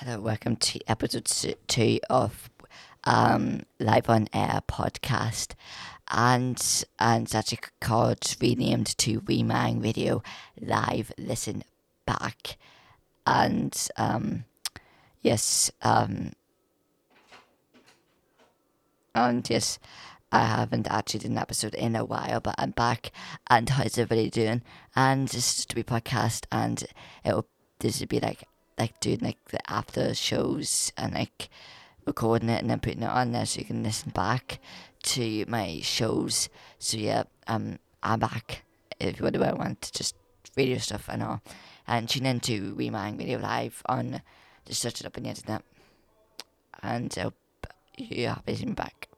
Hello, welcome to episode two of um, Live on Air podcast, and and it's actually called renamed to Remang Video Live Listen Back, and um, yes, um, and yes, I haven't actually done an episode in a while, but I'm back. And how's everybody doing? And this is to be podcast, and it'll this would be like like doing like the after shows and like recording it and then putting it on there so you can listen back to my shows. So yeah, um, I'm back. If what do I want? Just radio stuff and all, and tune into Remang Radio Live on. Just search it up on the internet, and I hope you're happy to be back.